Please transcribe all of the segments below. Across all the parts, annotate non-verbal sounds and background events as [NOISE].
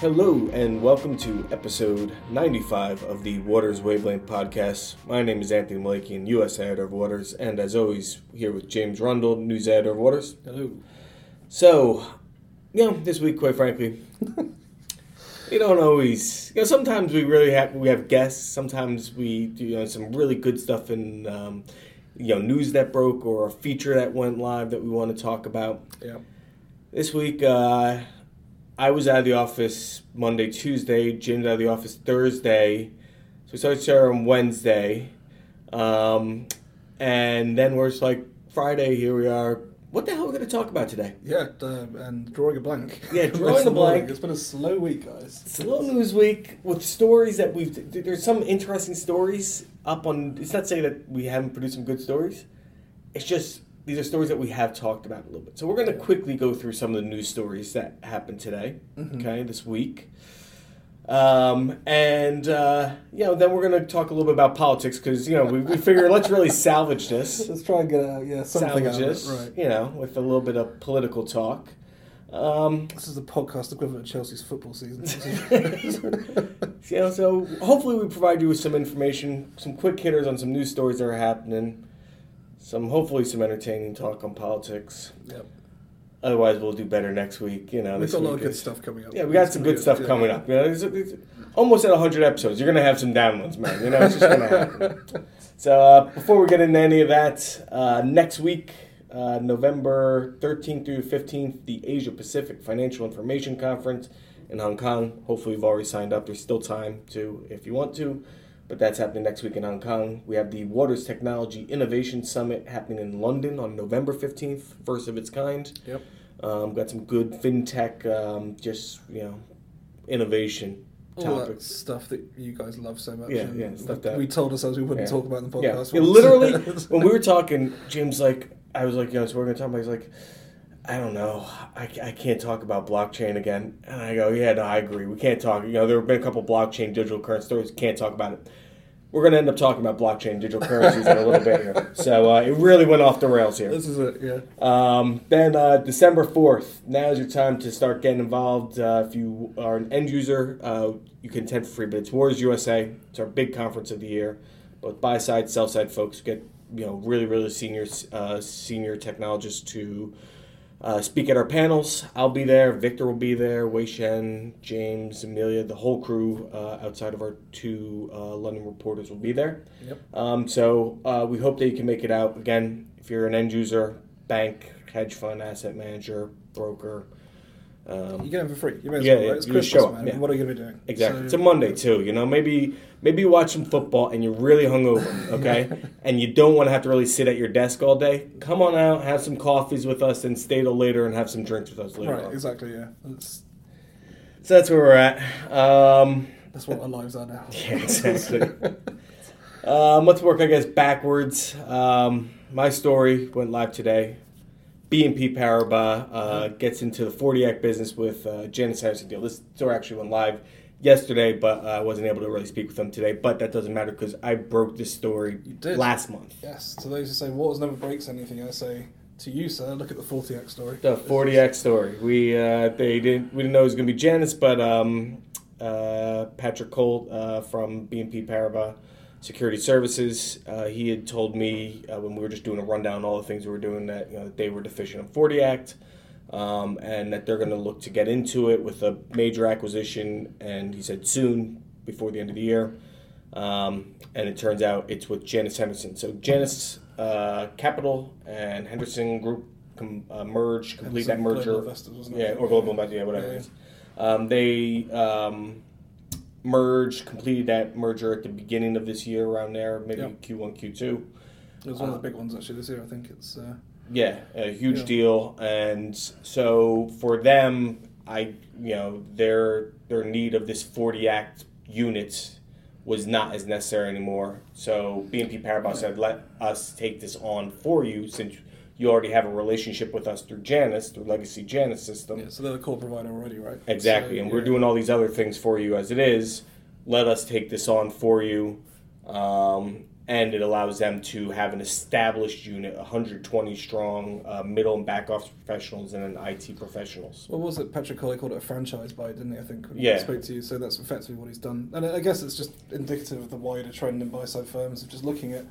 Hello, and welcome to episode 95 of the Waters Wavelength podcast. My name is Anthony Malakian, U.S. editor of Waters, and as always, here with James Rundle, news editor of Waters. Hello. So, you know, this week, quite frankly, [LAUGHS] we don't always. You know, sometimes we really have we have guests. Sometimes we do you know some really good stuff in um, you know news that broke or a feature that went live that we want to talk about. Yeah. This week, uh, I was out of the office Monday, Tuesday. Jim's out of the office Thursday. So we started share on Wednesday. Um, and then we're just like, Friday, here we are. What the hell are we going to talk about today? Yeah, uh, and drawing a blank. Yeah, [LAUGHS] drawing a blank. It's been a slow week, guys. It's a little news week with stories that we've. There's some interesting stories up on. It's not saying that we haven't produced some good stories. It's just these are stories that we have talked about a little bit. So we're going to quickly go through some of the news stories that happened today. Okay, this week. Um, and uh, you know, then we're going to talk a little bit about politics because you know we, we figure let's really [LAUGHS] salvage this, Let's try and get out, yeah, something salvage out of this. Right. you know, with a little bit of political talk. Um, This is the podcast equivalent of Chelsea's football season. [LAUGHS] [LAUGHS] You know, so hopefully we provide you with some information, some quick hitters on some news stories that are happening, some hopefully some entertaining talk on politics. yep. Otherwise, we'll do better next week. You know, got a lot of good stuff coming up. Yeah, we got some good stuff yeah. coming up. You know, it's, it's almost at 100 episodes. You're gonna have some down ones, man. You know, it's just gonna happen. [LAUGHS] So uh, before we get into any of that, uh, next week, uh, November 13th through 15th, the Asia Pacific Financial Information Conference in Hong Kong. Hopefully, you've already signed up. There's still time to, if you want to, but that's happening next week in Hong Kong. We have the Waters Technology Innovation Summit happening in London on November 15th, first of its kind. Yep. Um, got some good fintech, um, just you know, innovation All that stuff that you guys love so much. Yeah, and yeah, stuff we, that- we told ourselves we wouldn't Yeah. talk about in the podcast. Yeah, once. literally, [LAUGHS] when we were talking, Jim's like, I was like, you know, so we're gonna talk about. He's like, I don't know, I, I can't talk about blockchain again. And I go, yeah, no, I agree. We can't talk. You know, there have been a couple blockchain digital currency stories. Can't talk about it. We're gonna end up talking about blockchain digital currencies in a little bit here. So uh, it really went off the rails here. this is it, yeah. Um, then uh, December 4th, now is your time to start getting involved. Uh, if you are an end user, uh, you can attend for free, but it's Waters USA. It's our big conference of the year. Both buy side, sell side folks get you know really really senior uh, senior technologists to uh, speak at our panels. I'll be there. Victor will be there. Wei Shen, James, Amelia, the whole crew uh, outside of our two uh, London reporters will be there. Yep. Um, so uh, we hope that you can make it out. Again, if you're an end user, bank, hedge fund, asset manager, broker. Um, You get them for free. You may as Yeah, well, yeah, right? It's you Christmas, show up, man. yeah. What are you going to be doing? exactly. So- it's a Monday too. You know, maybe maybe you watch some football and you're really hungover, [LAUGHS] okay, and you don't want to have to really sit at your desk all day. Come on out, have some coffees with us, and stay till later and have some drinks with us later. Right, on. exactly, yeah. That's, So that's where we're at. Um, that's what our lives are now. [LAUGHS] Yeah, exactly. um, let's work, I guess, backwards. Um, my story went live today. BNP Paribas uh, gets into the 40 Act business with uh, Janus Henderson deal. This story actually went live yesterday, but uh, I wasn't able to really speak with them today. But that doesn't matter because I broke this story last month. Yes, to those who say waters never breaks anything, I say to you, sir, look at the 40 Act story. The 40 Act story. We uh, they didn't we didn't know it was gonna be Janice, but um, uh, Patrick Colle uh, from BNP Paribas Security Services, uh, he had told me uh, when we were just doing a rundown all the things we were doing that you know that they were deficient in 40 Act. Um, and that they're going to look to get into it with a major acquisition, and he said soon, before the end of the year. Um, and it turns out it's with Janus Henderson. So Janus uh, Capital and Henderson Group com- uh, merge, complete that merger. Global Investors, yeah, or Global Investors, yeah, whatever Yeah, it is. Um, they um, merged, completed that merger at the beginning of this year, around there, maybe Yep. Q1, Q2. It was one of the big ones actually this year. I think it's uh, Yeah, a huge Yeah. deal, and so for them, I you know their their need of this forty act units was not as necessary anymore. So BNP Paribas said, "Let us take this on for you, since you already have a relationship with us through Janus, through Legacy Janus system." yeah. So they're the core provider already, right? Exactly, So, and we're doing all these other things for you as it is. Let us take this on for you, um, and it allows them to have an established unit, 120 strong, uh, middle and back office professionals, and then IT professionals. What was it? Patrick Colle called it a franchise buy, didn't he? I think when Yeah. he spoke to you. So that's effectively what he's done. And I guess it's just indicative of the wider trend in buy side firms of just looking at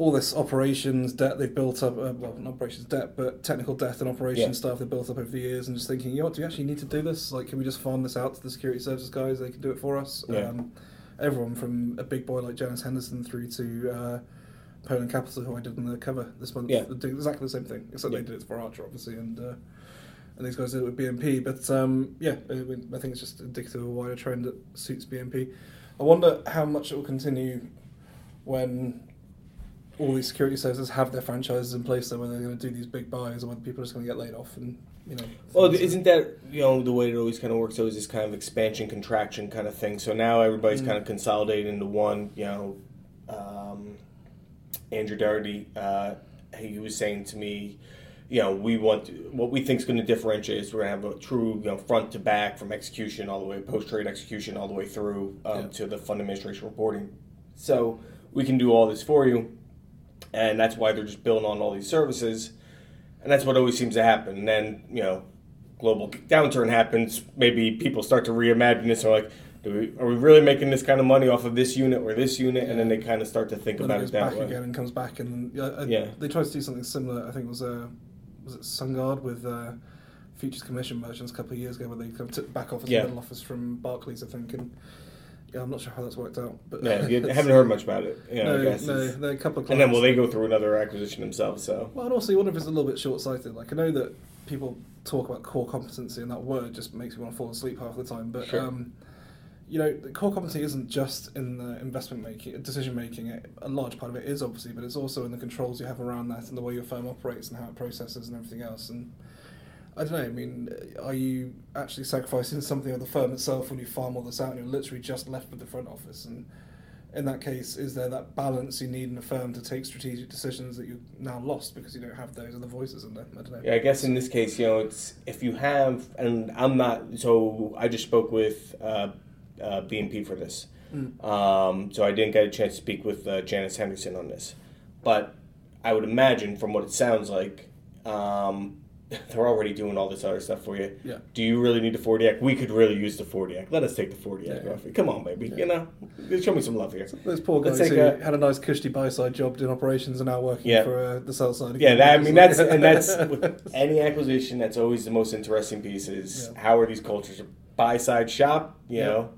all this operations debt they've built up. Uh, well, not operations debt, but technical debt and operations Yeah. stuff they've built up over the years, and just thinking, you know what, do we actually need to do this? Like, can we just farm this out to the security services guys? They can do it for us. Yeah. Um, everyone from a big boy like Janus Henderson through to. Uh, Polen Capital, who I did in the cover this month, Yeah. doing exactly the same thing, except Yeah. they did it for Archer, obviously, and uh, and these guys did it with BNP. But um, yeah, I, I think it's just indicative of a wider trend that suits BNP. I wonder how much it will continue when all these security services have their franchises in place, though, whether they're going to do these big buys or whether people are just going to get laid off and you know. Well, isn't that you know the way it always kind of works? Always this kind of expansion contraction kind of thing. So now everybody's Mm. kind of consolidated into one. You know, um, Andrew Doherty, uh, he was saying to me, you know, we want to, what we think is going to differentiate is we're going to have a true, you know, front to back from execution all the way post trade execution all the way through um, Yeah. to the fund administration reporting. So we can do all this for you, and that's why they're just building on all these services, and that's what always seems to happen. And then you know, global downturn happens. Maybe people start to reimagine this. Or like, do we, are we really making this kind of money off of this unit or this unit? And then they kind of start to think about it it that back way. again and comes back, and yeah, I- Yeah. they tried to do something similar. I think it was uh, was it SunGard with uh, futures commission merchants a couple of years ago, where they kind of took back office Yeah. middle office from Barclays, I think, and yeah, I'm not sure how that's worked out. But Yeah, you [LAUGHS] haven't heard much about it. Know, no, I guess no, there are a couple of And then will they go through another acquisition themselves? So Well, and also you wonder if it's a little bit short-sighted. Like I know that people talk about core competency, and that word just makes me want to fall asleep half the time. But Sure. um, you know, the core competency isn't just in the investment making, decision making. A large part of it is obviously, but it's also in the controls you have around that and the way your firm operates and how it processes and everything else. And I don't know. I mean, are you actually sacrificing something of the firm itself when you farm all this out and you're literally just left with the front office? And in that case, is there that balance you need in a firm to take strategic decisions that you've now lost because you don't have those other voices in there? I don't know. Yeah, I guess in this case, you know, it's if you have, and I'm not. So I just spoke with uh, uh, BNP for this, Mm. um, so I didn't get a chance to speak with uh, Janus Henderson on this, but I would imagine from what it sounds like, um, [LAUGHS] they're already doing all this other stuff for you. Yeah. Do you really need the 40 act? We could really use the 40 act. Let us take the 40 act Yeah. off you. Come on, baby. Yeah. You know, show me some love here. Those poor guys who a- had a nice cushy buy side job doing operations and now working Yeah. for uh, the sell side. Yeah, that, I mean that's and that's [LAUGHS] with any acquisition. That's always the most interesting piece. Is Yeah. how are these cultures buy side shop? You Yeah. know,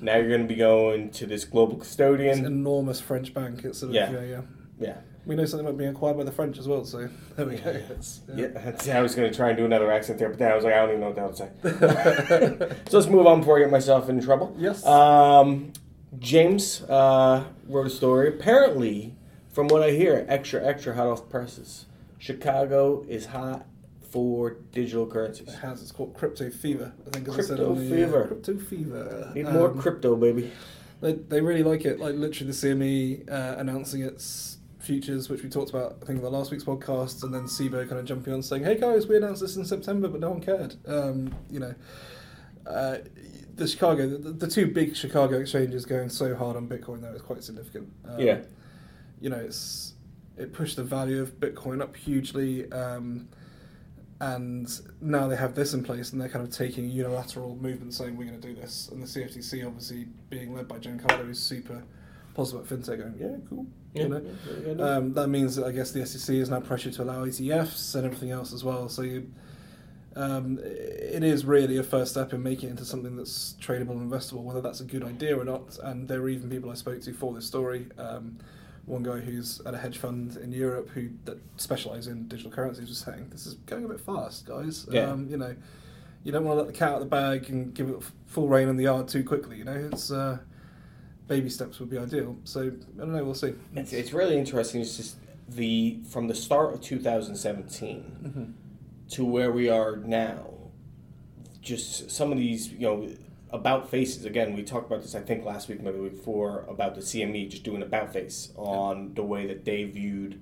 now you're going to be going to this global custodian. an enormous French bank. It's sort of, Yeah. yeah. yeah, Yeah, We know something about being acquired by the French as well, so there we go. Yeah. Yeah. that's- I was going to try and do another accent there, but then I was like, I don't even know what that to say. [LAUGHS] [LAUGHS] so let's move on before I get myself in trouble. Yes. Um, James uh, wrote a story. Apparently, from what I hear, extra extra hot off presses. Chicago is hot for digital currencies. It has. It's called Crypto Fever. I think as I said Crypto the, uh, fever. Crypto Fever. Need more Um, crypto, baby. They, they really like it. Like literally the CME uh, announcing its futures, which we talked about, I think, in the last week's podcast, and then CBOE kind of jumping on saying, "Hey guys, we announced this in September, but no one cared." Um, you know, uh, the Chicago, the, the two big Chicago exchanges going so hard on Bitcoin though is quite significant. Um, Yeah. you know, it's it pushed the value of Bitcoin up hugely. Um, and now they have this in place, and they're kind of taking a unilateral movement, saying we're going to do this. And the CFTC, obviously being led by Carter, who's super positive fintech, going, yeah, cool. Yeah, You know? yeah, yeah. Um, that means that I guess the SEC is now pressured to allow ETFs and everything else as well. So you, um, it is really a first step in making it into something that's tradable and investable, whether that's a good idea or not. And there were even people I spoke to for this story. Um, one guy who's at a hedge fund in Europe who that specialise in digital currencies was saying, "This is going a bit fast, guys. Yeah. Um, you know, you don't want to let the cat out of the bag and give it full rein in the yard too quickly. You know, it's uh, baby steps would be ideal. So I don't know. We'll see. It's, it's really interesting. It's just the from the start of 2017 Mhm. to where we are now. Just some of these, you know, about faces. Again, we talked about this. I think last week, maybe week before, about the CME just doing a about face on the way that they viewed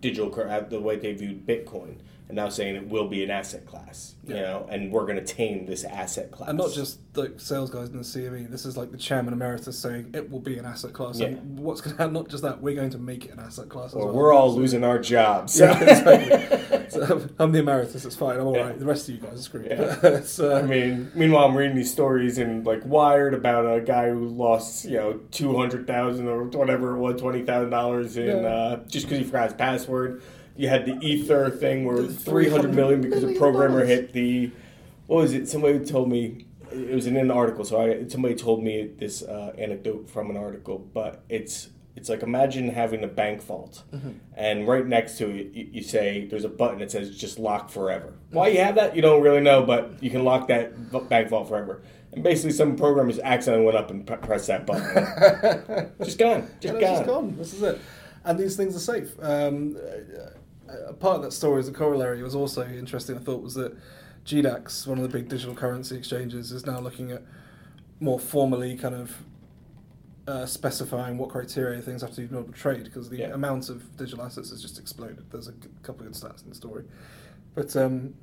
digital uh, the way they viewed Bitcoin, and now saying it will be an asset class. You Yeah. know, and we're going to tame this asset class. And not just the sales guys in the CME. This is like the chairman emeritus saying it will be an asset class. Yeah. And what's going to happen? Not just that, we're going to make it an asset class. Or well. we're all losing our jobs. Yeah, [LAUGHS] exactly. so, I'm the emeritus. It's fine. I'm all Yeah. right. The rest of you guys are screwed. Yeah. [LAUGHS] It's, uh, I mean, meanwhile, I'm reading these stories in like Wired about a guy who lost, you know, two hundred thousand or whatever it was, twenty thousand dollars in uh, just because he forgot his password. You had the Ether thing where three hundred million because a programmer hit the. What was it? Somebody told me it was in an article. So I somebody told me this uh, anecdote from an article, but it's it's like imagine having a bank vault, Mm-hmm. and right next to it you, you say there's a button that says just lock forever. Why you have that you don't really know, but you can lock that bank vault forever. And basically, some programmers accidentally went up and p- pressed that button. [LAUGHS] just gone, just gone. just gone. This is it. And these things are safe. Um, uh, a part of that story as a corollary was also interesting. I thought was that GDAX, one of the big digital currency exchanges, is now looking at more formally kind of uh, specifying what criteria things have to be able to trade because the Yeah. amount of digital assets has just exploded. There's a couple of good stats in the story, but um,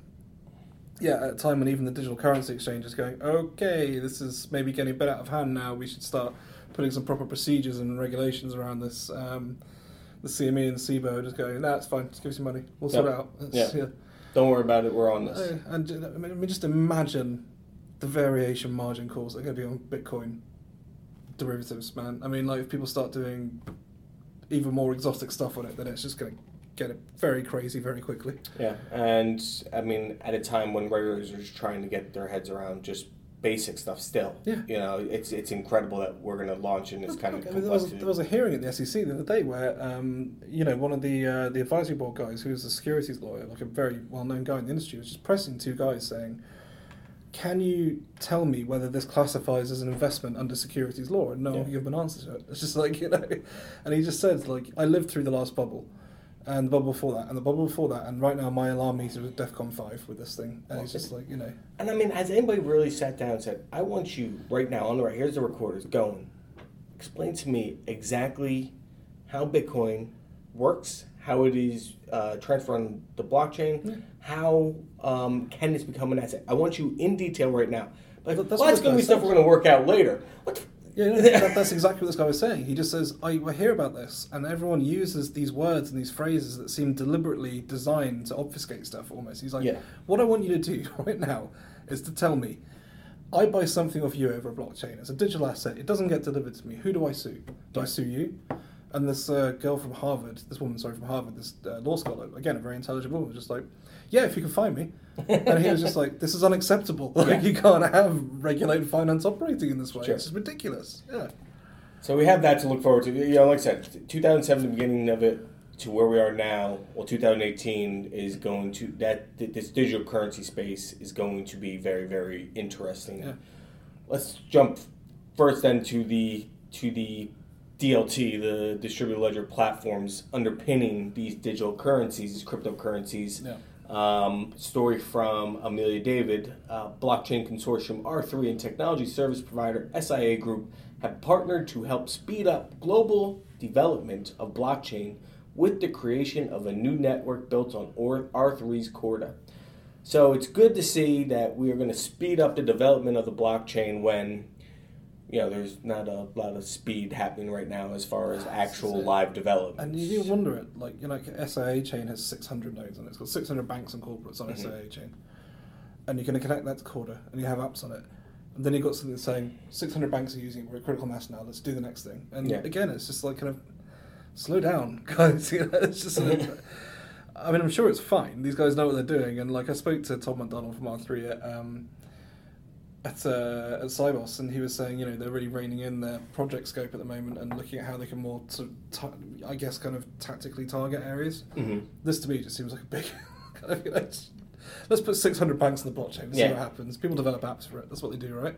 yeah, at a time when even the digital currency exchange is going, okay, this is maybe getting a bit out of hand now. We should start putting some proper procedures and regulations around this. Um, the CME and CBOE are just going, nah, it's fine. Just give us your money. We'll sort Yep. it out. It's- Yeah. Don't worry about it. We're on this. uh, and I mean, I mean, just imagine the variation margin calls that are going to be on Bitcoin derivatives, man. I mean, like if people start doing even more exotic stuff on it, then it's just going to get it very crazy very quickly. Yeah, and I mean, at a time when regulators are just trying to get their heads around just basic stuff, still, Yeah. you know, it's it's incredible that we're going to launch in this kind of there, was, there was a hearing at the SEC the other day where, um, you know, one of the uh, the advisory board guys, who's a securities lawyer, like a very well known guy in the industry, was just pressing two guys saying, "Can you tell me whether this classifies as an investment under securities law?" And no one Yeah. could give him an answer to it. It's just like you know, [LAUGHS] and he just said, like, "I lived through the last bubble." And the bubble before that, and the bubble before that, and right now my alarm meter is at DEFCON 5 with this thing. And it's just like, you know, and I mean, has anybody really sat down and said, "I want you right now on the right? Here's the recorders going. Explain to me exactly how Bitcoin works, how it is uh, transferred on the blockchain, Yeah. how um, can this become an asset? I want you in detail right now." Like, that's well, that's going to be stuff we're going to work out later. What? The Yeah, no, that, that's exactly what this guy was saying. He just says, I, hear about this, and everyone uses these words and these phrases that seem deliberately designed to obfuscate stuff almost. He's like, Yeah. What I want you to do [LAUGHS] right now is to tell me, I buy something off you over a blockchain. It's a digital asset. It doesn't get delivered to me. Who do I sue? Do I sue you? And this uh, girl from Harvard, this woman, sorry, from Harvard, this uh, law scholar, again, a very intelligent woman, was just like, yeah, if you can find me. [LAUGHS] and he was just like, this is unacceptable. Like, Yeah. you can't have regulated finance operating in this way. Sure. It's just ridiculous. Yeah. So we have that to look forward to. You know, like I said, 2007, the beginning of it, to where we are now. Well, 2018 is going to that this digital currency space is going to be very, very interesting. Yeah. Let's jump first then to the to the DLT, the distributed ledger platforms underpinning these digital currencies, these cryptocurrencies. Yeah. Um, story from Amelia David, uh, blockchain consortium R3 and technology service provider SIA Group have partnered to help speed up global development of blockchain with the creation of a new network built on R3's Corda. So it's good to see that we are going to speed up the development of the blockchain when you know there's not a lot of speed happening right now as far as actual live development. And you do wonder it, like, you know, like SIA chain has 600 nodes on it. It's got 600 banks and corporates on Mhm. SIA chain. And you're going to connect that to Corda, and you have apps on it. And then you've got something saying 600 banks are using it, we're a critical mass now, let's do the next thing. And Yeah. again, it's just like kind of, slow down, [LAUGHS] guys. [LAUGHS] You know, it's just, sort [LAUGHS] of- I mean, I'm sure it's fine. These guys know what they're doing. And like, I spoke to Tom McDonald from R3 at, um, at, uh, at Sibos, and he was saying, you know, they're really reining in their project scope at the moment and looking at how they can more, sort of ta- I guess, kind of tactically target areas. hmm This to me just seems like a big [LAUGHS] kind of, just- let's put 600 banks in the blockchain and see what happens. People develop apps for it. That's what they do, right?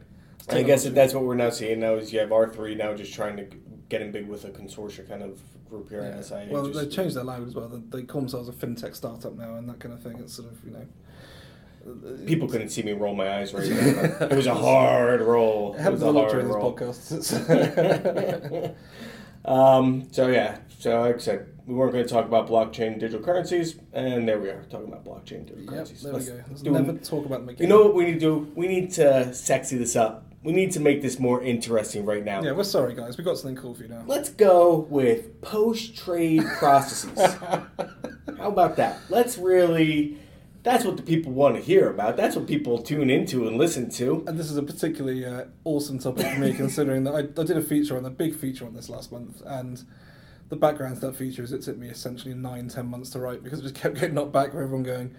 I guess that's what we're now seeing now is you have R three now just trying to get in big with a consortia kind of group here Yeah. in SIA. Well, just- they changed their language as well. They call themselves a fintech startup now and that kind of thing. It's sort of, you know. People couldn't see me roll my eyes right now. [LAUGHS] it was a hard roll. It It happens was a a lot hard during these roll. podcasts. [LAUGHS] It's- um, so yeah, so like I said, we weren't going to talk about blockchain digital currencies, and there we are talking about blockchain and digital Yep, currencies. there we Let's go. Let's do- never talk about them again. You know what we need to do? We need to sexy this up. We need to make this more interesting right now. Yeah, we're sorry, guys. We got something cool for you now. Let's go with post trade processes. [LAUGHS] How about that? Let's really. That's what the people want to hear about. That's what people tune into and listen to. And this is a particularly uh, awesome topic for me, [LAUGHS] considering that I, I did a feature on a big feature on this last month, and the background to that feature is it took me essentially nine, ten months to write because it just kept getting knocked back with everyone going,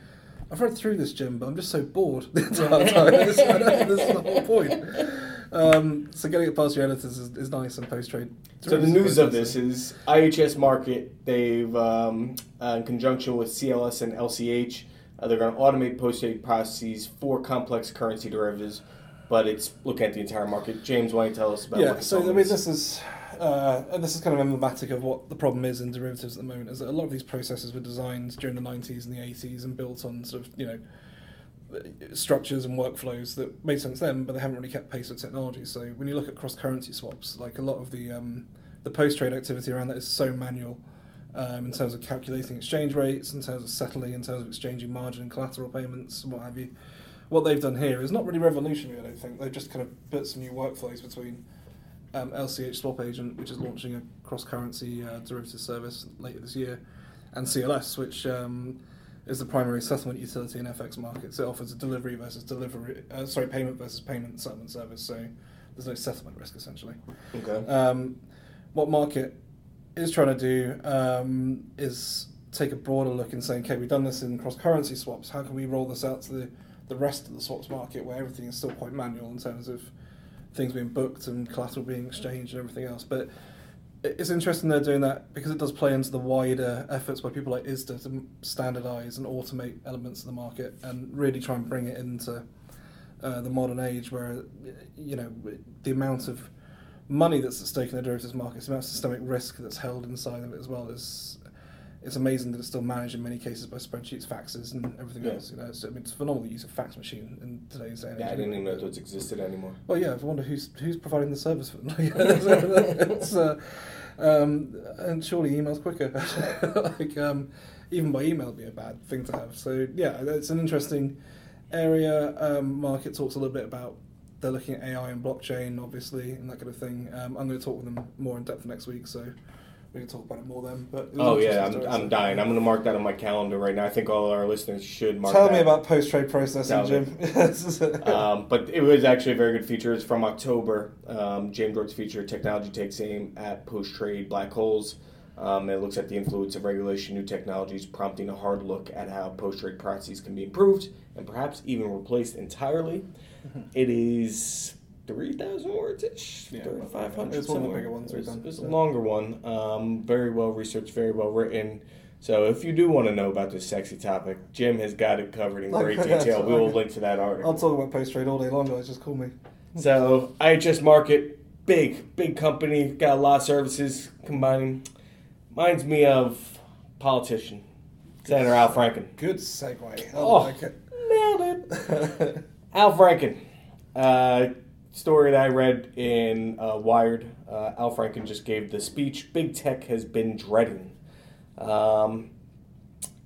I've read through this, Jim, but I'm just so bored the entire time. this, this is the whole point. Um, so getting it past your editors is, is nice and post trade. So the news of this is IHS Markit. They've, um, uh, in conjunction with CLS and LCH, uh, they're going to automate post-trade processes for complex currency derivatives. But it's looking at the entire market. James, why don't you tell us about? yeah, so I this mean, is? this is uh, and this is kind of emblematic of what the problem is in derivatives at the moment. Is that a lot of these processes were designed during the '90s and the '80s and built on sort of you know structures and workflows that made sense then, but they haven't really kept pace with technology. So when you look at cross currency swaps, like a lot of the um, the post trade activity around that is so manual. Um, in terms of calculating exchange rates, in terms of settling, in terms of exchanging margin and collateral payments, what have you. What they've done here is not really revolutionary, I don't think. They've just kind of put some new workflows between um, LCH Swap Agent, which is launching a cross currency uh, derivative service later this year, and CLS, which um, is the primary settlement utility in FX markets. It offers a delivery versus delivery, uh, sorry, payment versus payment settlement service. So there's no settlement risk essentially. okay. Um, what Markit is trying to do um, is take a broader look and saying, okay, we've done this in cross currency swaps. How can we roll this out to the, the rest of the swaps market where everything is still quite manual in terms of things being booked and collateral being exchanged and everything else? But it's interesting they're doing that because it does play into the wider efforts by people like ISDA to standardize and automate elements of the market and really try and bring it into uh, the modern age where you know the amount of money that's at stake in the derivatives markets, the amount of systemic risk that's held inside of it as well is it's amazing that it's still managed in many cases by spreadsheets, faxes, and everything Yeah. else. You know, it's, I mean, it's phenomenal use of fax machine in today's day. Yeah, I didn't even know those existed anymore. Well, yeah, I wonder who's who's providing the service for them. [LAUGHS] [LAUGHS] it's, uh, um, and surely email's quicker. [LAUGHS] like um, even by email would be a bad thing to have. So yeah, it's an interesting area. Um, Markit talks a little bit about they're looking at AI and blockchain, obviously, and that kind of thing. Um, I'm going to talk with them more in depth next week, so we can talk about it more then. But it Oh yeah, I'm, I'm dying. I'm going to mark that on my calendar right now. I think all our listeners should mark. Tell that. me about post trade processing, Jim. [LAUGHS] um, but it was actually a very good feature. It's from October. Um, James the feature, Technology Takes Aim at Post Trade Black Holes. Um, it looks at the influence of regulation, new technologies, prompting a hard look at how post trade processes can be improved and perhaps even replaced entirely. It is 3,000 words ish, Yeah, 3,500. it's one of the bigger ones we've It's- done, It's a longer one. Um, very well researched, very well written. So if you do want to know about this sexy topic, Jim has got it covered in great [LAUGHS] detail. We will link to that article. I'll talk about post trade all day long, guys. Just call me. So IHS Markit, big, big company, got a lot of services combining. Reminds me of politician, Senator Al Franken. Good segue. Oh. like it. Nailed it. [LAUGHS] Al Franken. Uh, story that I read in uh, Wired. Uh, Al Franken just gave the speech big tech has been dreading. Um,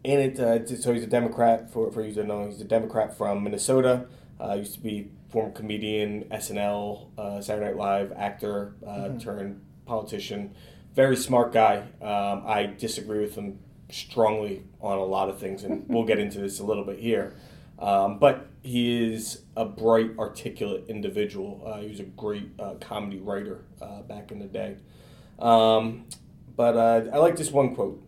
in it, uh, so he's a Democrat. For for you to know, he's a Democrat from Minnesota. Uh, used to be former comedian, SNL, uh, Saturday Night Live actor, uh, turned politician. Very smart guy. Um, I disagree with him strongly on a lot of things, and [LAUGHS] we'll get into this a little bit here. Um, but he is a bright, articulate individual. Uh, he was a great uh, comedy writer uh, back in the day. Um, but uh, I like this one quote.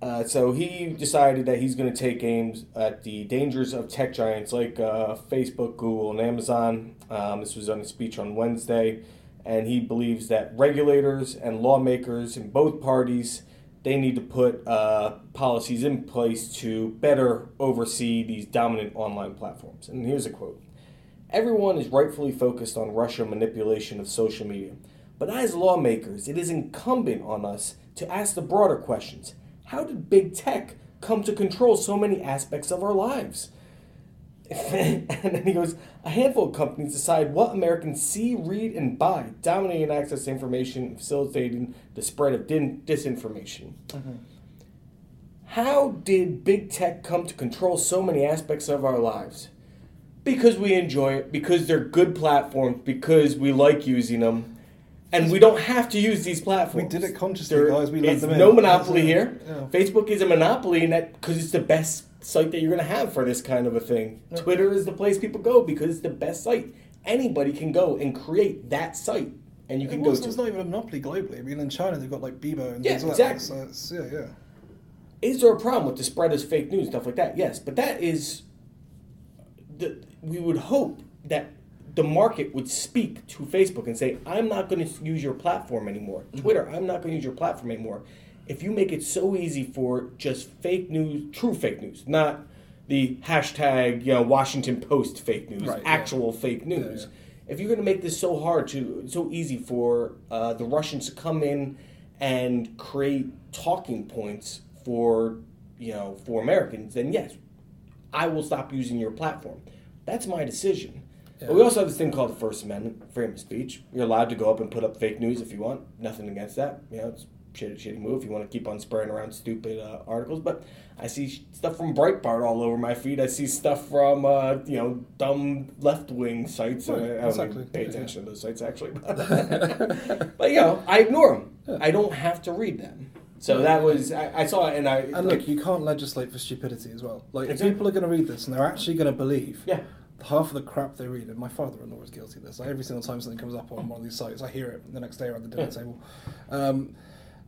Uh, so he decided that he's going to take aims at the dangers of tech giants like uh, Facebook, Google, and Amazon. Um, this was on a speech on Wednesday, and he believes that regulators and lawmakers in both parties they need to put uh, policies in place to better oversee these dominant online platforms. And here's a quote: "Everyone is rightfully focused on Russia manipulation of social media, but as lawmakers, it is incumbent on us to ask the broader questions." How did big tech come to control so many aspects of our lives? [LAUGHS] and then he goes, a handful of companies decide what Americans see, read, and buy, dominating access to information, facilitating the spread of din- disinformation. Mm-hmm. How did big tech come to control so many aspects of our lives? Because we enjoy it, because they're good platforms, because we like using them, and we don't have to use these platforms. We did it consciously, There guys. We let them in. no monopoly here. Yeah. Facebook is a monopoly that because it's the best site that you're going to have for this kind of a thing. Twitter is the place people go because it's the best site. Anybody can go and create that site, and you can go was, to. it's not even a monopoly globally. I mean, in China they've got like Bebo and Yeah, things like that. exactly. So yeah, yeah. is there a problem with the spread of fake news and stuff like that? Yes, but that is the we would hope that the market would speak to Facebook and say, "I'm not going to use your platform anymore." Twitter, I'm not going to use your platform anymore. If you make it so easy for just fake news, true fake news, not the hashtag, you know, Washington Post fake news, Right, yeah. actual fake news. If you're going to make this so hard to, so easy for uh, the Russians to come in and create talking points for, you know, for Americans, then yes, I will stop using your platform. That's my decision. But we also have this thing called the First Amendment, freedom of speech. You're allowed to go up and put up fake news if you want. Nothing against that. You know, it's a shitty, shitty move if you want to keep on spraying around stupid uh, articles. But I see stuff from Breitbart all over my feed. I see stuff from, uh, you know, dumb left wing sites. Right, I don't exactly. even pay Yeah, attention to those sites, actually. [LAUGHS] but, you know, I ignore them. I don't have to read them. So that was, I, I saw it and I. And look, you can't legislate for stupidity as well. Like, Exactly. if people are going to read this and they're actually going to believe Yeah. Half of the crap they read, and my father-in-law is guilty of this. Like, every single time something comes up on one of these sites, I hear it the next day around the dinner table. Um,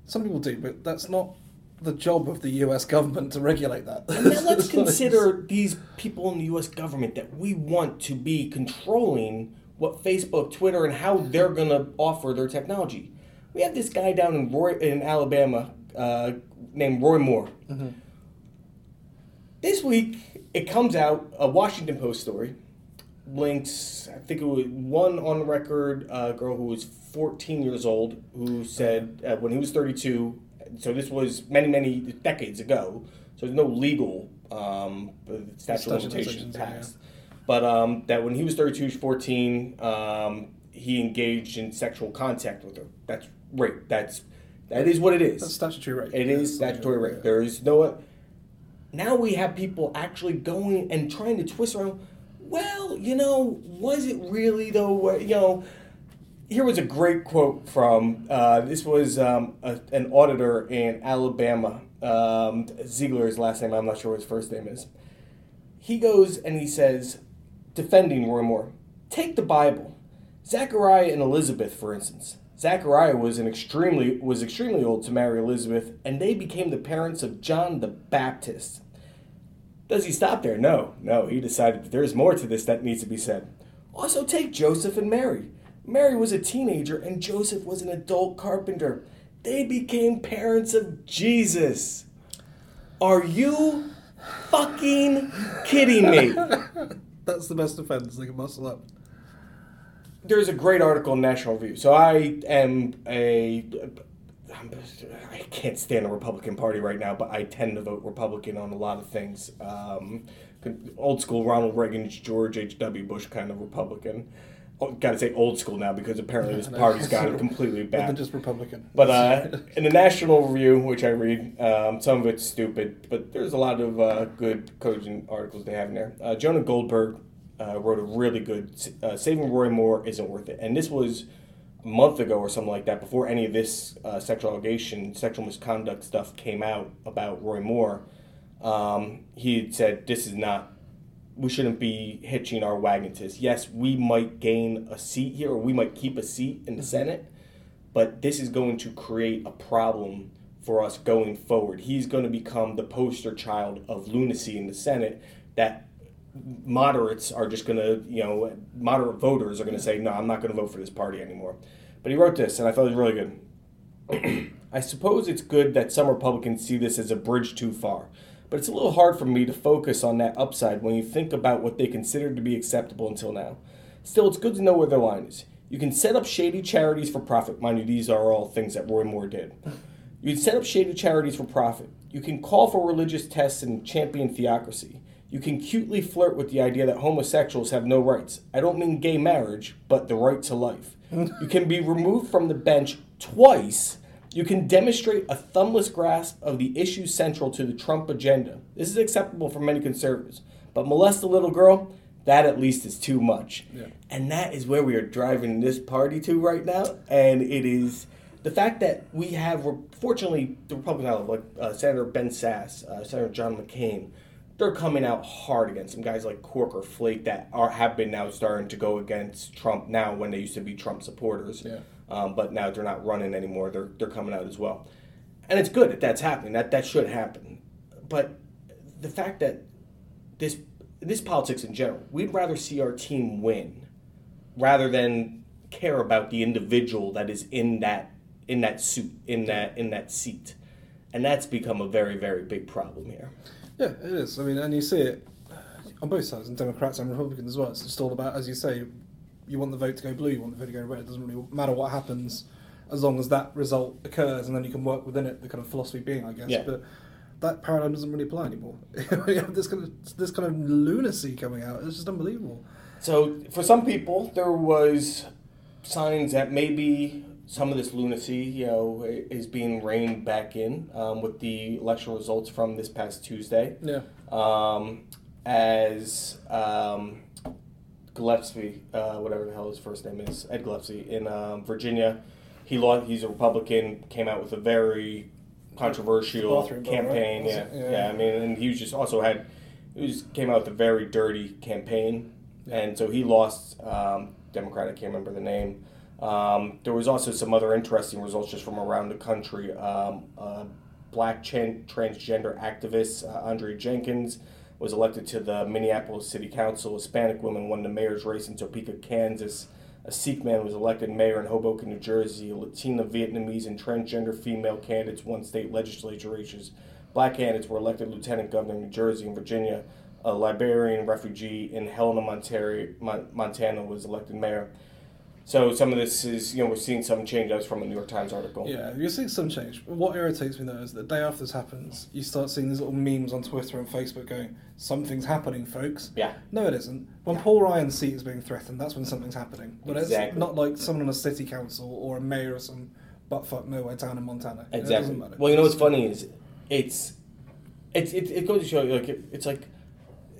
some people do, but that's not the job of the U.S. government to regulate that. Now let's [LAUGHS] consider these people in the U.S. government that we want to be controlling what Facebook, Twitter, and how they're going to offer their technology. We have this guy down in Roy in Alabama uh, named Roy Moore. This week, it comes out a Washington Post story. Links, I think it was one on record uh, girl who was 14 years old who said uh, when he was 32. So this was many, many decades ago. So there's no legal um, statute of limitations limitations, yeah, passed. But um, that when he was 32, he was 14, um, he engaged in sexual contact with her. That's rape. That's that is what it is. That's statutory rape. It is statutory rape. There is no. Now we have people actually going and trying to twist around. Well, you know, was it really though? You know, here was a great quote from uh, this was um, a, an auditor in Alabama. Um, Zeigler's last name. I'm not sure what his first name is. He goes and he says, defending Roy Moore, take the Bible. Zachariah and Elizabeth, for instance. Zachariah was an extremely was extremely old to marry Elizabeth, and they became the parents of John the Baptist. Does he stop there? No, no. He decided that there's more to this that needs to be said. Also, take Joseph and Mary. Mary was a teenager, and Joseph was an adult carpenter. They became parents of Jesus. Are you fucking kidding me? [LAUGHS] That's the best defense. They can muscle up. there's a great article in National Review. So I am a I can't stand the Republican Party right now, but I tend to vote Republican on a lot of things. Um, old school Ronald Reagan, George H. W. Bush kind of Republican. Oh, Got to say old school now because apparently this party's gotten [LAUGHS] completely bad. just Republican. But uh, [LAUGHS] in the National Review, which I read, um, some of it's stupid, but there's a lot of uh, good cogent articles they have in there. Uh, Jonah Goldberg uh, wrote a really good uh, "Saving Roy Moore Isn't Worth It," and this was month ago or something like that, before any of this uh, sexual allegation, sexual misconduct stuff came out about Roy Moore. Um, he had said, "This is not we shouldn't be hitching our wagon to this. Yes, we might gain a seat here, or we might keep a seat in the Senate, but this is going to create a problem for us going forward. He's going to become the poster child of lunacy in the Senate that moderates are just going to, you know, moderate voters are going to say, no, I'm not going to vote for this party anymore. But he wrote this, and I thought it was really good. [CLEARS THROAT] I suppose it's good that some Republicans see this as a bridge too far, but it's a little hard for me to focus on that upside when you think about what they considered to be acceptable until now. Still, it's good to know where their line is. You can set up shady charities for profit. Mind you, these are all things that Roy Moore did. You can set up shady charities for profit. You can call for religious tests and champion theocracy. You can cutely flirt with the idea that homosexuals have no rights. I don't mean gay marriage, but the right to life. [LAUGHS] you can be removed from the bench twice. You can demonstrate a thumbless grasp of the issues central to the Trump agenda. This is acceptable for many conservatives. But molest a little girl, that at least is too much. Yeah. And that is where we are driving this party to right now. And it is the fact that we have, fortunately, the Republicans, like uh, Senator Ben Sasse, uh, Senator John McCain, they're coming out hard against some guys like Corker, Flake that are have been now starting to go against Trump now when they used to be Trump supporters. Yeah. Um, but now they're not running anymore. They're they're coming out as well, and it's good that that's happening. That that should happen. But the fact that this this politics in general, we'd rather see our team win rather than care about the individual that is in that in that suit in that in that seat, and that's become a very very big problem here. Yeah, it is. I mean, and you see it uh, on both sides, and Democrats and Republicans as well. It's just all about, as you say, you want the vote to go blue, you want the vote to go red. It doesn't really matter what happens as long as that result occurs, and then you can work within it. The kind of philosophy being, I guess. Yeah. But that paradigm doesn't really apply anymore. [LAUGHS] this kind of this kind of lunacy coming out. It's just unbelievable. So for some people, there was signs that maybe some of this lunacy, you know, is being reined back in um, with the election results from this past Tuesday. Yeah. Um, as um, Gillespie, uh, whatever the hell his first name is, Ed Gillespie in um, Virginia, he lost, he's a Republican, came out with a very controversial bill, campaign. right? Yeah, Yeah. yeah, I mean, and he was just also had, he just came out with a very dirty campaign, Yeah. and so he lost. Um, Democrat, I can't remember the name. Um, there was also some other interesting results just from around the country. Um, uh, black transgender activist uh, Andre Jenkins was elected to the Minneapolis City Council. Hispanic woman won the mayor's race in Topeka, Kansas. A Sikh man was elected mayor in Hoboken, New Jersey. Latina, Vietnamese, and transgender female candidates won state legislature races. Black candidates were elected lieutenant governor in New Jersey and Virginia. A Liberian refugee in Helena, Montana was elected mayor. So some of this is, you know, we're seeing some change. That was from a New York Times article. Yeah, you're seeing some change. What irritates me though is the day after this happens, you start seeing these little memes on Twitter and Facebook going, "Something's happening, folks." Yeah. No, it isn't. When Paul Ryan's seat is being threatened, that's when something's happening. But Exactly. it's not like someone on a city council or a mayor of some buttfuck nowhere town in Montana. Exactly. doesn't matter. Well, you know what's funny is it's it's it, it goes to show like it, it's like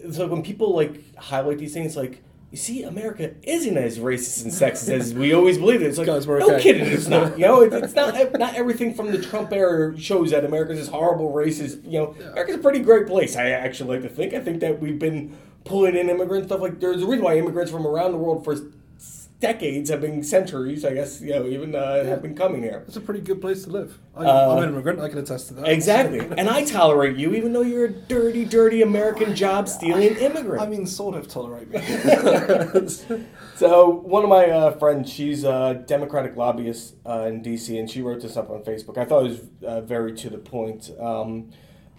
it's like when people like highlight these things like you see America isn't as racist and sexist as we always believe it. It's like no okay. kidding, it's not. You know, it, it's not [LAUGHS] not everything from the Trump era shows that America's this horrible racist. You know, America's a pretty great place. I actually like to think. I think that we've been pulling in immigrants stuff like there's a reason why immigrants from around the world for decades have been centuries. I guess you know even uh, have been coming here. It's a pretty good place to live. I, Uh, I'm an immigrant. I can attest to that. Exactly. [LAUGHS] And I tolerate you even though you're a dirty, dirty American job stealing immigrant. I mean, sort of tolerate me. [LAUGHS] so, one of my uh, friends, she's a Democratic lobbyist uh, in D.C., and she wrote this up on Facebook. I thought it was uh, very to the point. Um,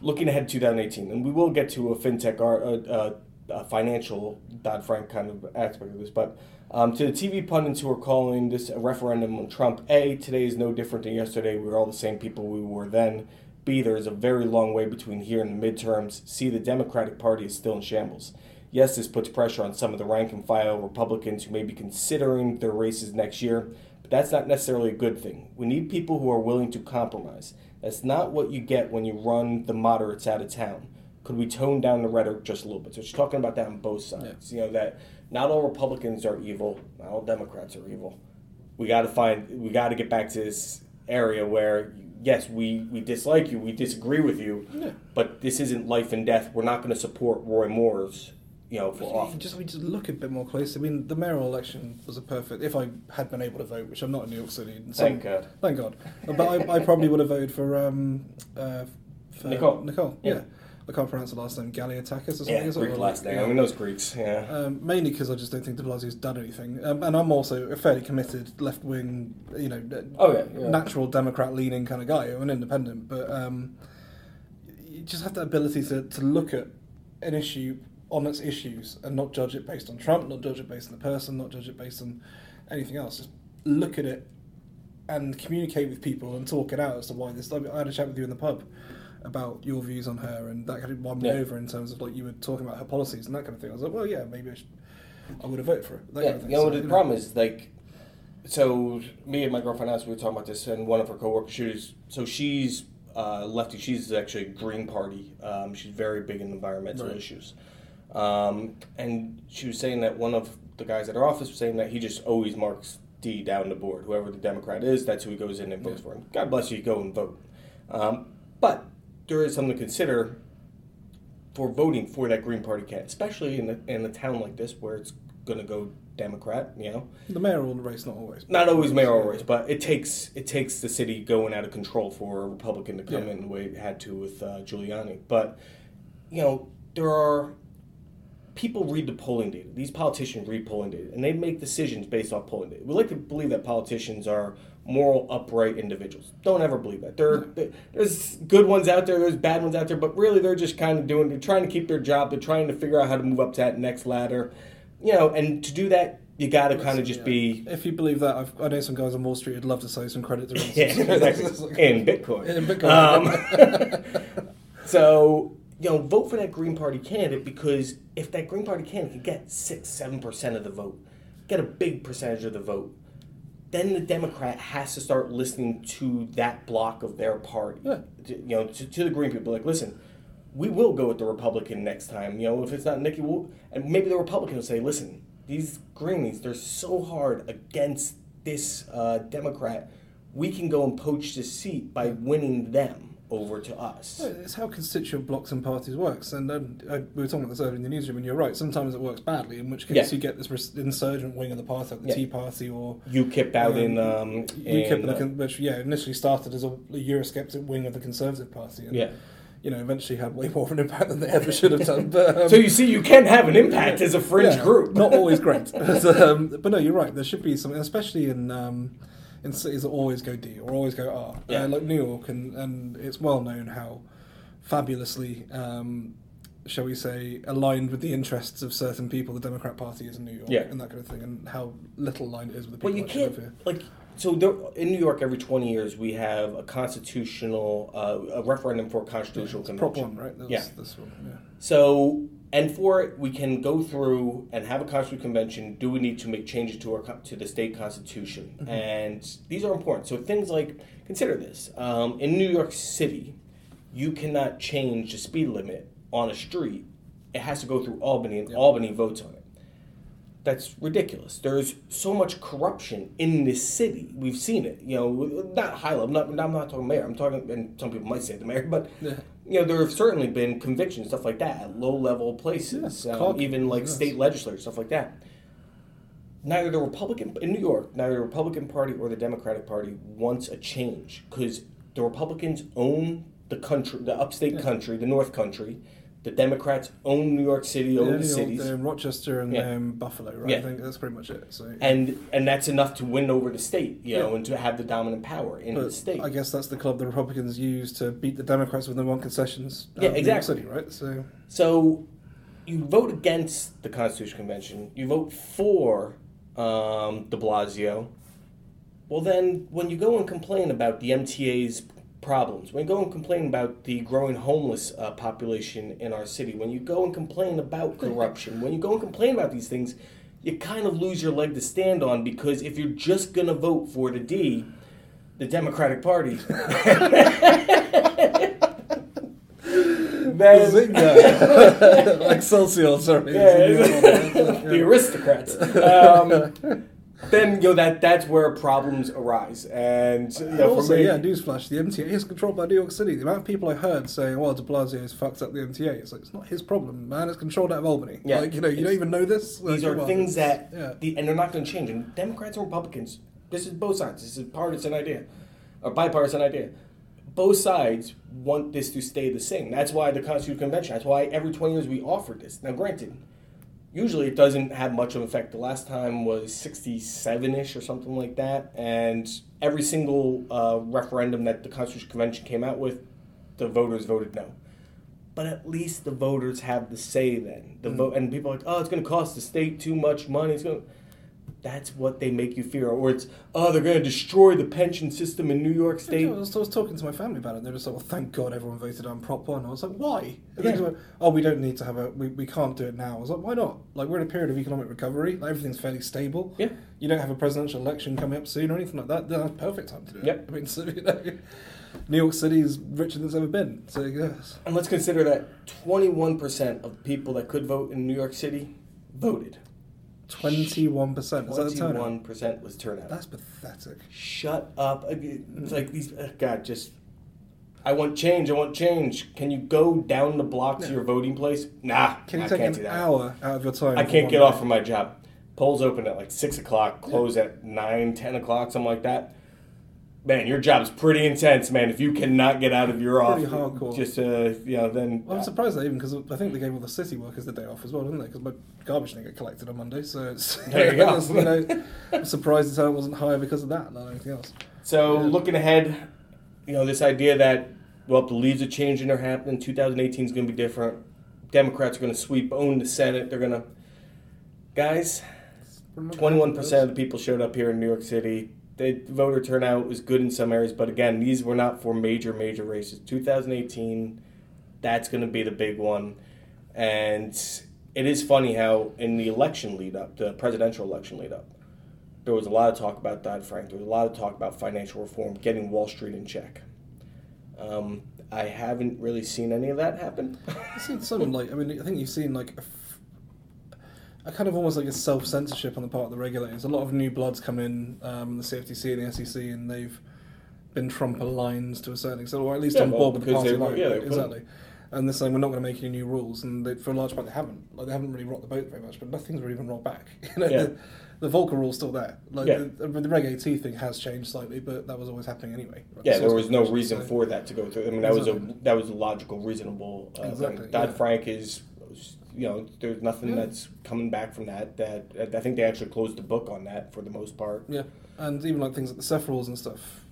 looking ahead to 2018, and we will get to a fintech or uh, uh, a financial Dodd Frank kind of aspect of this, but um, to the TV pundits who are calling this a referendum on Trump, A, today is no different than yesterday. We're all the same people we were then. B, there is a very long way between here and the midterms. C, the Democratic Party is still in shambles. Yes, this puts pressure on some of the rank and file Republicans who may be considering their races next year, but that's not necessarily a good thing. We need people who are willing to compromise. That's not what you get when you run the moderates out of town. Could we tone down the rhetoric just a little bit? So she's talking about that on both sides. You know that not all Republicans are evil, not all Democrats are evil. We got to find, we got to get back to this area where yes, we we dislike you, we disagree with you, Yeah. but this isn't life and death. We're not going to support Roy Moore's, you know, for office. just we just look a bit more closely. I mean, the mayoral election was a perfect. If I had been able to vote, which I'm not in New York City, some- Thank God. thank God. But I, I probably would have voted for um, uh, for Nicole. Nicole, Yeah. yeah. I can't pronounce the last name. Galliotakis or something. Yeah? Or Greek last name. yeah. I mean, those Greeks. Yeah. Um, mainly because I just don't think De Blasio's done anything, um, and I'm also a fairly committed left wing, you know, Oh, yeah, yeah. natural Democrat leaning kind of guy. I'm an independent, but um, you just have that ability to, to look at an issue on its issues and not judge it based on Trump, not judge it based on the person, not judge it based on anything else. Just look at it and communicate with people and talk it out as to why this. I had a chat with you in the pub about your views on her, and that kind of won me Yeah. over in terms of like you were talking about her policies and that kind of thing. I was like, well, yeah, maybe I, should, I would have voted for it. That yeah, kind of know So, the you problem is like, so me and my girlfriend asked, we were talking about this, and one of her coworkers, she was so she's uh, lefty. She's actually a Green Party. Um, she's very big in environmental Right. issues, um, and she was saying that one of the guys at her office was saying that he just always marks D down the board. Whoever the Democrat is, that's who he goes in and votes Yeah. for. And God bless you, go and vote. Um, but there is something to consider for voting for that Green Party candidate, especially in a, in a town like this where it's going to go Democrat. You know, the mayoral race not always. not always mayoral race, but it takes it takes the city going out of control for a Republican to come Yeah. in the way it had to with uh, Giuliani. But you know, there are people read the polling data. These politicians read polling data, and they make decisions based off polling data. We like to believe that politicians are moral, upright individuals. Don't ever believe that. There, there- there's good ones out there, there's bad ones out there, but really they're just kind of doing. They're trying to keep their job. They're trying to figure out how to move up to that next ladder. You know, and to do that, you got to kind of just Yeah. be If you believe that, I've, I know some guys on Wall Street would love to say some credit to [LAUGHS] yeah, Renaissance. [LAUGHS] in Bitcoin. In Bitcoin. Um, [LAUGHS] so you know, vote for that Green Party candidate because if that Green Party candidate can get six, seven percent of the vote, get a big percentage of the vote, then the Democrat has to start listening to that block of their party. Yeah. To- you know, to, to the Green people, like, listen, we will go with the Republican next time. You know, if it's not Nikki, we'll, and maybe the Republican will say, listen, these Greenies, they're so hard against this uh, Democrat. We can go and poach this seat by winning them over to us. It's how constituent blocks and parties works, and um, I, we were talking about this earlier in the newsroom. And you're right. Sometimes it works badly, in which case Yeah. you get this insurgent wing of the party, like the Yeah. Tea Party, or UKIP out um, in um, UKIP, in, the which yeah initially started as a, a Eurosceptic wing of the Conservative Party, and yeah. you know eventually had way more of an impact than they ever should have done. But um, [LAUGHS] So you see, you can have an impact as a fringe yeah, group. not always [LAUGHS] great. [LAUGHS] but, um, but no, you're right. There should be something, especially in um, in cities that always go D or always go R, Yeah. uh, like New York, and, and it's well known how fabulously, um, shall we say, aligned with the interests of certain people the Democrat Party is in New York, Yeah. and that kind of thing, and how little aligned it is with the people Well, you actually live can't here. like so there, in New York every twenty years we have a constitutional uh, a referendum for a constitutional Prop convention. one, right? That Yeah. This one, yeah. So and for it we can go through and have a constitutional convention. Do we need to make changes to our to the state constitution? Mm-hmm. And these are important. So things like consider this um, in New York City, you cannot change the speed limit on a street. It has to go through Albany, and Yeah. Albany votes on it. That's ridiculous. There's so much corruption in this city. We've seen it. You know, not high level. Not, I'm not talking mayor. I'm talking, and some people might say the mayor, but Yeah. You know, there have certainly been convictions, stuff like that, at low level places, um, even like yes. state legislators, stuff like that. Neither the Republican in New York, neither the Republican Party or the Democratic Party wants a change because the Republicans own the country, the upstate Yeah. country, the North Country. The Democrats own New York City, own Yeah, the cities. in Rochester and Yeah. they're Buffalo, right? Yeah. I think that's pretty much it. So and and that's enough to win over the state, you know, and to have the dominant power in the state. I guess that's the club the Republicans use to beat the Democrats when they want concessions. Yeah, of New York exactly. City, right? So So you vote against the Constitutional Convention. You vote for um, De Blasio. Well, then when you go and complain about the MTA's problems, when you go and complain about the growing homeless uh, population in our city, when you go and complain about [LAUGHS] corruption, when you go and complain about these things, you kind of lose your leg to stand on because if you're just going to vote for the D, the Democratic Party, [LAUGHS] then Zinga! [LAUGHS] Excelsior, sorry. Yeah, Yeah. the aristocrats. Um, then you know that that's where problems arise, and you know, also, for me, yeah, newsflash: the MTA is controlled by New York City. The amount of people I heard saying, "Well, De Blasio has fucked up the MTA," it's like it's not his problem, man. It's controlled out of Albany. Yeah. like you know, you don't even know this. Like, these are on, things that, yeah. the, and they're not going to change. And Democrats and Republicans, this is both sides. This is a partisan idea, a bipartisan idea. Both sides want this to stay the same. That's why the Constitutional Convention. That's why every twenty years we offered this. Now, granted, usually it doesn't have much of an effect. The last time was 67 ish or something like that. And every single uh, referendum that the Constitutional Convention came out with, the voters voted no. But at least the voters have the say then. The vote and people are like, oh, it's going to cost the state too much money. It's going. That's what they make you fear, or it's oh they're going to destroy the pension system in New York I State. was, I was talking to my family about it, and they were just like, "Well, thank God everyone voted on Prop One." I was like, "Why?" Yeah. "Oh, we don't need to have a. We, we can't do it now." I was like, "Why not? Like we're in a period of economic recovery. Like, everything's fairly stable. Yeah. You don't have a presidential election coming up soon or anything like that. That's perfect time to do it. Yep. I mean, [LAUGHS] so, you know, New York City is richer than it's ever been. So yes, And let's consider that 21% of people that could vote in New York City voted. Twenty-one percent. Is that the turnout? 21% was turnout. That's pathetic. Shut up. It's like these, uh, God, just. I want change. I want change. Can you go down the block to your voting place? Nah, Can you I take can't an do that. hour out of your time? I for can't one get day? off from my job. Polls open at like six o'clock, close at nine, ten o'clock, something like that. Man, your job's pretty intense, man. If you cannot get out of your Pretty office, hardcore. just uh, you know, then Well, I'm surprised that even because I think they gave all the city workers the day off as well, didn't they? Because my garbage didn't get collected on Monday, so it's, [LAUGHS] There you [LAUGHS] go. you know, I'm surprised the wasn't higher because of that, not anything else. So Yeah. looking ahead, you know, this idea that well, the leaves are changing, they're happening. 2018 is going to be different. Democrats are going to sweep, own the Senate. They're going to, guys. 21 percent of the people showed up here in New York City. The voter turnout was good in some areas, but again, these were not for major, major races. 2018, that's going to be the big one, and it is funny how in the election lead up, the presidential election lead up, there was a lot of talk about Dodd Frank. There was a lot of talk about financial reform, getting Wall Street in check. Um, I haven't really seen any of that happen. I've seen some like I mean I think you've seen like a, a kind of almost like a self censorship on the part of the regulators. A lot of new bloods come in, um, the CFTC and the SEC, and they've been Trump aligned to a certain extent, or at least Yeah, on well, board with the party line. yeah, they right, put- exactly. And they're saying we're not going to make any new rules, and they, for a large part they haven't. Like they haven't really rocked the boat very much, but nothing's really been rocked back. [LAUGHS] You know, Yeah. the, the Volcker rule's still there. Like Yeah. the, the Reg AT thing has changed slightly, but that was always happening anyway. right? Yeah, So there was no reason so- for that to go through. I mean, that was a that was a logical, reasonable uh, Exactly, thing. Dodd. Frank is, you know, there's nothing Yeah. that's coming back from that. That I think they actually closed the book on that for the most part. Yeah, and even like things like the SEF rules and stuff.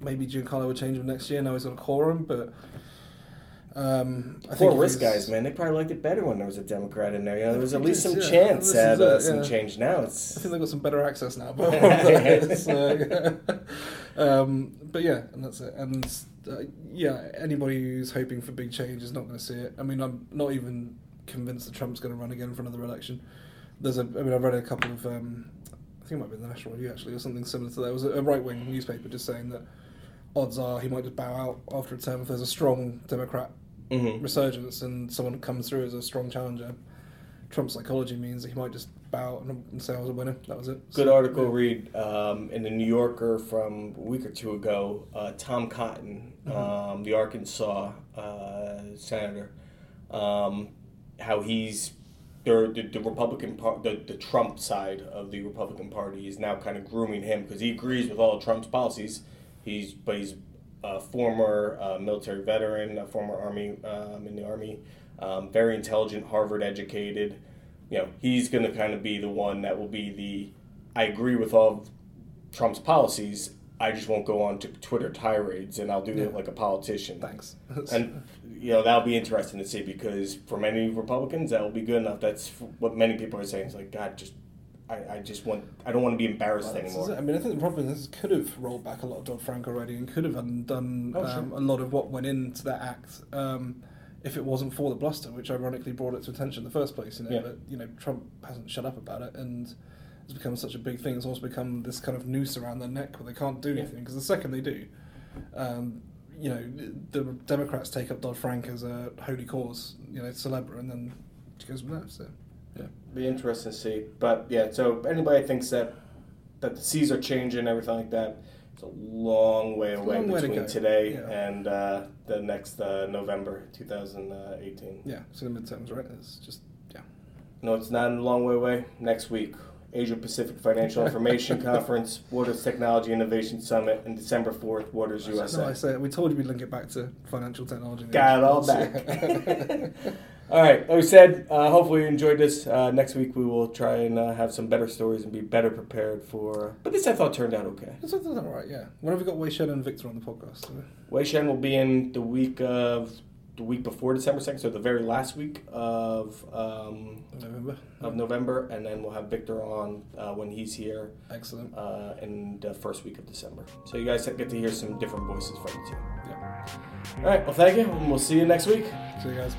Maybe Giancarlo would change them next year. Now he's on got a quorum, but um, I Poor think risk guys, man. They probably liked it better when there was a Democrat in there. You know, there was at least some yeah. chance This at uh, it, some yeah. change. Now it's. I it's think they've got some better access now. But, [LAUGHS] so, [LAUGHS] um, but yeah, and that's it. And uh, yeah, anybody who's hoping for big change is not going to see it. I mean, I'm not even convinced that Trump's going to run again for another election. There's a, I mean, I read a couple of, um, I think it might be in the National Review actually, or something similar to that. It was a, right wing newspaper just saying that odds are he might just bow out after a term if there's a strong Democrat Mhm. resurgence and someone comes through as a strong challenger. Trump's psychology means that he might just bow and, say I was a winner. That was it. Good So, article yeah. read um, in the New Yorker from a week or two ago. Uh, Tom Cotton, Mm-hmm. um, the Arkansas uh, senator, um, how he's the, the, the Republican part, the, the Trump side of the Republican Party is now kind of grooming him because he agrees with all of Trump's policies. He's but he's a former uh, military veteran, a former army um, in the army, um, very intelligent, Harvard educated. You know, he's going to kind of be the one that will be the. I agree with all of Trump's policies. I just won't go on to Twitter tirades, and I'll do Yeah. it like a politician. Thanks. [LAUGHS] And you know that'll be interesting to see because for many Republicans that will be good enough. That's what many people are saying. It's like God, just I, I just want I don't want to be embarrassed Well, anymore. I mean, I think the problem is could have rolled back a lot of Dodd Frank already and could have undone Oh, um, a lot of what went into that act um, if it wasn't for the bluster, which ironically brought it to attention in the first place. You know, Yeah. but you know, Trump hasn't shut up about it and it's become such a big thing. It's also become this kind of noose around their neck where they can't do anything because the second they do, um, you know, the Democrats take up Dodd Frank as a holy cause, you know, celebra, and then it goes from there. So, yeah. Be interesting to see. But yeah, so anybody thinks that that the seas are changing, everything like that, it's a long way away long way to between today yeah. and uh, the next uh, November 2018. Yeah, so the midterms, right? It's just yeah. No, it's not a long way away. Next week, Asia Pacific Financial Information [LAUGHS] Conference, Waters Technology Innovation Summit, and December 4th, Waters No, I USA. say we told you we'd link it back to financial technology. Got it all back. [LAUGHS] [LAUGHS] all right, like we said, uh, hopefully you enjoyed this. Uh, next week we will try and uh, have some better stories and be better prepared for. But this I thought turned out okay. It's all right, yeah. When have we got Wei Shen and Victor on the podcast? Wei Shen will be in the week of the week before December second, so the very last week of um, November. of November, and then we'll have Victor on uh, when he's here Excellent. uh, in the first week of December. So you guys get to hear some different voices from the team. Yeah. All right. Well, thank you, and we'll see you next week. See you guys.